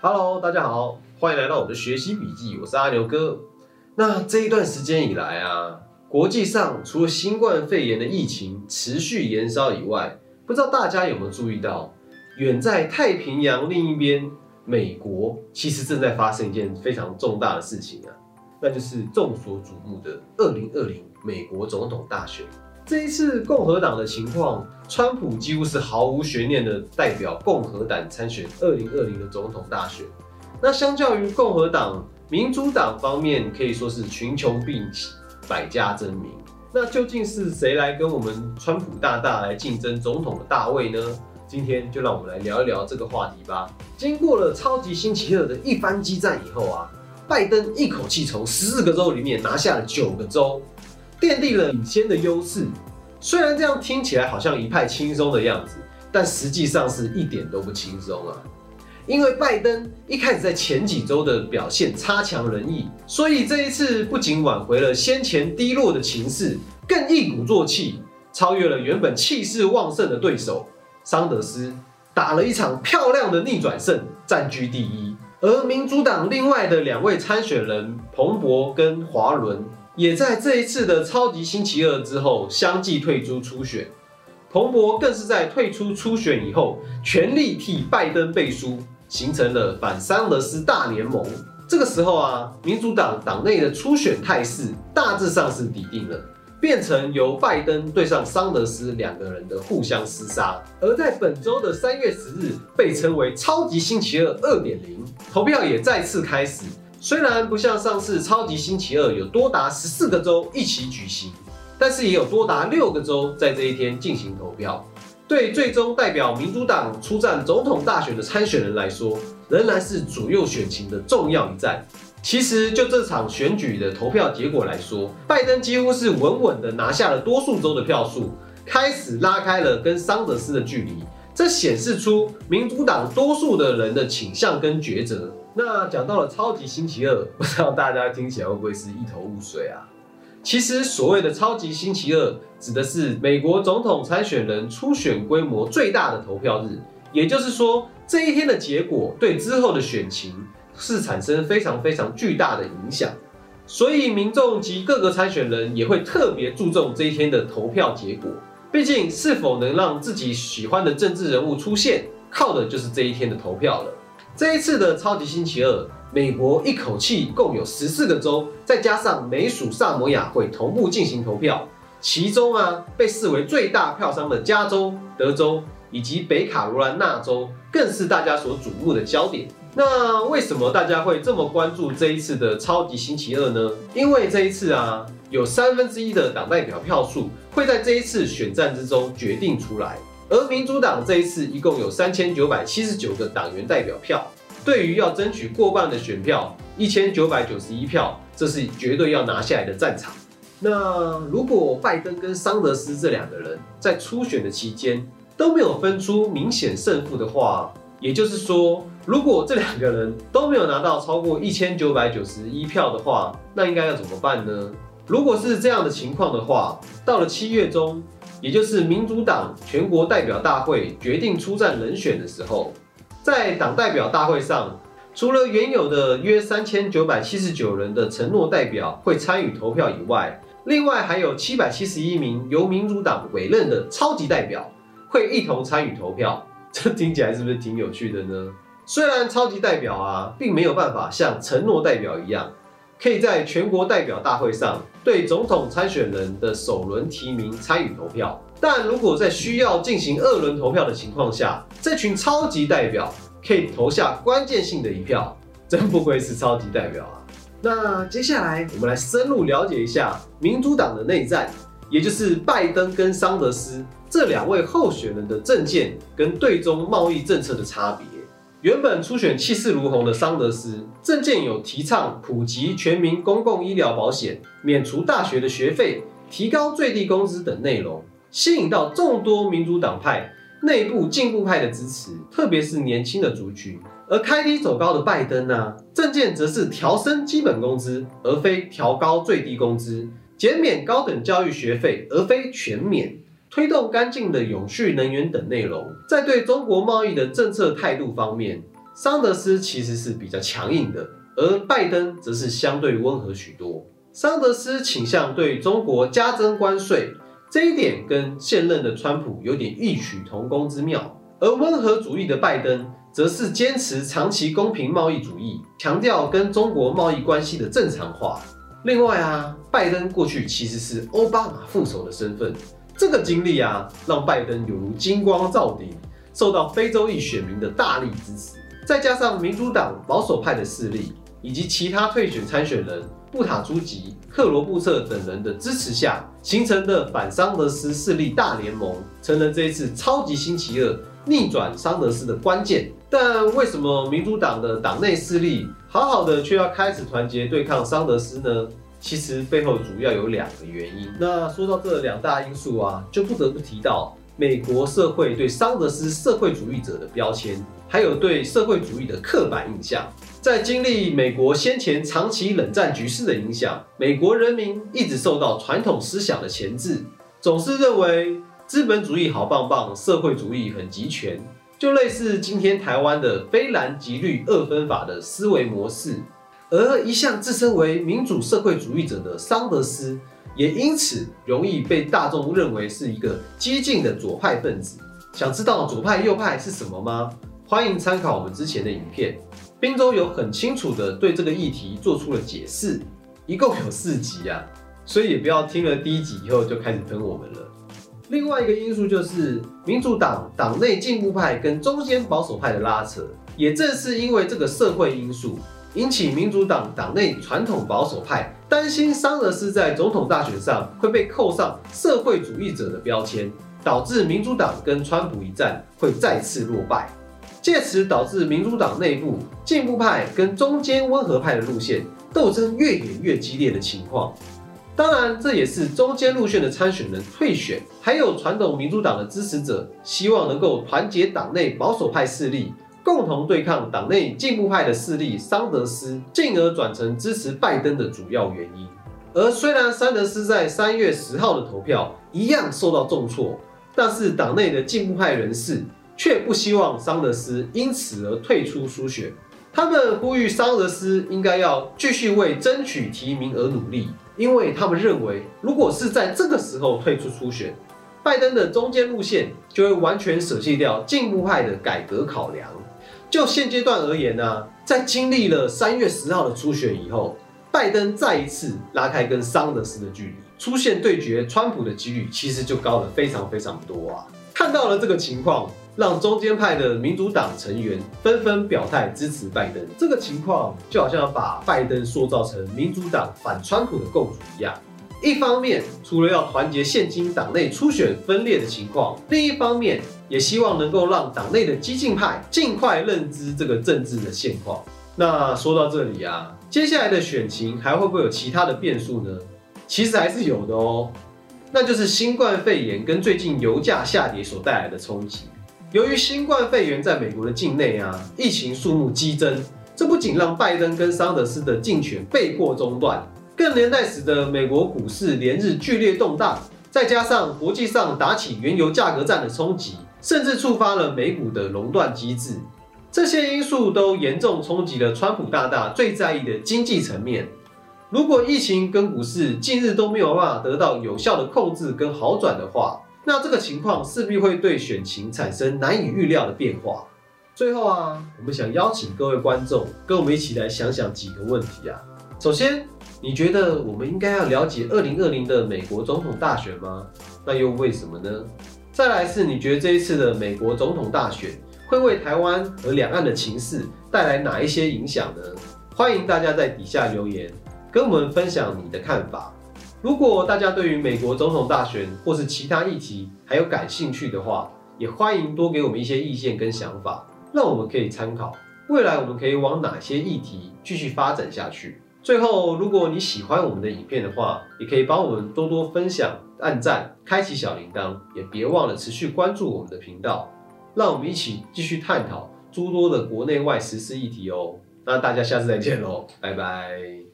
Hello，大家好，欢迎来到我的学习笔记，我是阿牛哥。那这一段时间以来啊，国际上除了新冠肺炎的疫情持续延烧以外，不知道大家有没有注意到，远在太平洋另一边，美国其实正在发生一件非常重大的事情啊，那就是众所瞩目的二零二零美国总统大选。这一次共和党的情况，川普几乎是毫无悬念的代表共和党参选二零二零的总统大选。那相较于共和党，民主党方面可以说是群雄并起，百家争鸣。那究竟是谁来跟我们川普大大来竞争总统的大位呢？今天就让我们来聊一聊这个话题吧。经过了超级星期二的一番激战以后啊，拜登一口气从十四个州里面拿下了九个州。奠定了领先的优势，虽然这样听起来好像一派轻松的样子，但实际上是一点都不轻松啊！因为拜登一开始在前几周的表现差强人意，所以这一次不仅挽回了先前低落的情势，更一鼓作气，超越了原本气势旺盛的对手桑德斯，打了一场漂亮的逆转胜，占据第一。而民主党另外的两位参选人彭博跟华伦。也在这一次的超级星期二之后相继退出初选，彭博更是在退出初选以后全力替拜登背书，形成了反桑德斯大联盟。这个时候啊，民主党党内的初选态势大致上是底定了，变成由拜登对上桑德斯两个人的互相厮杀。而在本周的三月十日，被称为超级星期二二点零，投票也再次开始。虽然不像上次超级星期二有多达十四个州一起举行，但是也有多达六个州在这一天进行投票。对最终代表民主党出战总统大选的参选人来说，仍然是左右选情的重要一战。其实就这场选举的投票结果来说，拜登几乎是稳稳的拿下了多数州的票数，开始拉开了跟桑德斯的距离。这显示出民主党多数的人的倾向跟抉择。那讲到了超级星期二，不知道大家听起来会不会是一头雾水啊？其实所谓的超级星期二，指的是美国总统参选人初选规模最大的投票日，也就是说这一天的结果对之后的选情是产生非常非常巨大的影响，所以民众及各个参选人也会特别注重这一天的投票结果，毕竟是否能让自己喜欢的政治人物出现，靠的就是这一天的投票了。这一次的超级星期二，美国一口气共有十四个州，再加上美属萨摩亚会同步进行投票。其中啊，被视为最大票商的加州、德州以及北卡罗来纳州，更是大家所瞩目的焦点。那为什么大家会这么关注这一次的超级星期二呢？因为这一次啊，有三分之一的党代表票数会在这一次选战之中决定出来。而民主党这一次一共有三千九百七十九个党员代表票，对于要争取过半的选票，一千九百九十一票，这是绝对要拿下来的战场。那如果拜登跟桑德斯这两个人在初选的期间都没有分出明显胜负的话，也就是说，如果这两个人都没有拿到超过一千九百九十一票的话，那应该要怎么办呢？如果是这样的情况的话，到了七月中。也就是民主党全国代表大会决定出战人选的时候，在党代表大会上，除了原有的约三千九百七十九人的承诺代表会参与投票以外，另外还有七百七十一名由民主党委任的超级代表会一同参与投票。这听起来是不是挺有趣的呢？虽然超级代表啊，并没有办法像承诺代表一样。可以在全国代表大会上对总统参选人的首轮提名参与投票，但如果在需要进行二轮投票的情况下，这群超级代表可以投下关键性的一票，真不愧是超级代表啊！那接下来我们来深入了解一下民主党的内战，也就是拜登跟桑德斯这两位候选人的政见跟对中贸易政策的差别。原本初选气势如虹的桑德斯，政见有提倡普及全民公共医疗保险、免除大学的学费、提高最低工资等内容，吸引到众多民主党派内部进步派的支持，特别是年轻的族群。而开低走高的拜登呢，政见则是调升基本工资，而非调高最低工资；减免高等教育学费，而非全免。推动干净的永续能源等内容，在对中国贸易的政策态度方面，桑德斯其实是比较强硬的，而拜登则是相对温和许多。桑德斯倾向对中国加征关税，这一点跟现任的川普有点异曲同工之妙。而温和主义的拜登，则是坚持长期公平贸易主义，强调跟中国贸易关系的正常化。另外啊，拜登过去其实是奥巴马副手的身份，这个经历啊，让拜登犹如金光照顶，受到非洲裔选民的大力支持。再加上民主党保守派的势力以及其他退选参选人布塔朱吉、克罗布策等人的支持下，形成的反桑德斯势力大联盟，成了这一次超级星期二逆转桑德斯的关键。但为什么民主党的党内势力好好的却要开始团结对抗桑德斯呢？其实背后主要有两个原因。那说到这两大因素啊，就不得不提到美国社会对桑德斯社会主义者的标签。还有对社会主义的刻板印象，在经历美国先前长期冷战局势的影响，美国人民一直受到传统思想的钳制，总是认为资本主义好棒棒，社会主义很集权，就类似今天台湾的非蓝即绿二分法的思维模式。而一向自称为民主社会主义者的桑德斯，也因此容易被大众认为是一个激进的左派分子。想知道左派右派是什么吗？欢迎参考我们之前的影片，滨州有很清楚的对这个议题做出了解释，一共有四集啊，所以也不要听了第一集以后就开始喷我们了。另外一个因素就是民主党党内进步派跟中间保守派的拉扯，也正是因为这个社会因素，引起民主党党内传统保守派担心桑德斯在总统大选上会被扣上社会主义者的标签，导致民主党跟川普一战会再次落败。借此导致民主党内部进步派跟中间温和派的路线斗争越演越激烈的情况。当然，这也是中间路线的参选人退选，还有传统民主党的支持者希望能够团结党内保守派势力，共同对抗党内进步派的势力桑德斯，进而转成支持拜登的主要原因。而虽然桑德斯在三月十号的投票一样受到重挫，但是党内的进步派人士。却不希望桑德斯因此而退出初选，他们呼吁桑德斯应该要继续为争取提名而努力，因为他们认为，如果是在这个时候退出初选，拜登的中间路线就会完全舍弃掉进步派的改革考量。就现阶段而言呢，在经历了三月十号的初选以后，拜登再一次拉开跟桑德斯的距离，出现对决川普的几率其实就高了非常非常多啊！看到了这个情况。让中间派的民主党成员纷纷表态支持拜登，这个情况就好像把拜登塑造成民主党反川普的共主一样。一方面，除了要团结现今党内初选分裂的情况，另一方面也希望能够让党内的激进派尽快认知这个政治的现况。那说到这里啊，接下来的选情还会不会有其他的变数呢？其实还是有的哦，那就是新冠肺炎跟最近油价下跌所带来的冲击。由于新冠肺炎在美国的境内啊，疫情数目激增，这不仅让拜登跟桑德斯的竞选被迫中断，更连带使得美国股市连日剧烈动荡。再加上国际上打起原油价格战的冲击，甚至触发了美股的熔断机制，这些因素都严重冲击了川普大大最在意的经济层面。如果疫情跟股市近日都没有办法得到有效的控制跟好转的话，那这个情况势必会对选情产生难以预料的变化。最后啊，我们想邀请各位观众跟我们一起来想想几个问题啊。首先，你觉得我们应该要了解二零二零的美国总统大选吗？那又为什么呢？再来是，你觉得这一次的美国总统大选会为台湾和两岸的情势带来哪一些影响呢？欢迎大家在底下留言，跟我们分享你的看法。如果大家对于美国总统大选或是其他议题还有感兴趣的话，也欢迎多给我们一些意见跟想法，让我们可以参考未来我们可以往哪些议题继续发展下去。最后，如果你喜欢我们的影片的话，也可以帮我们多多分享、按赞、开启小铃铛，也别忘了持续关注我们的频道，让我们一起继续探讨诸多的国内外时事议题哦。那大家下次再见喽，拜拜。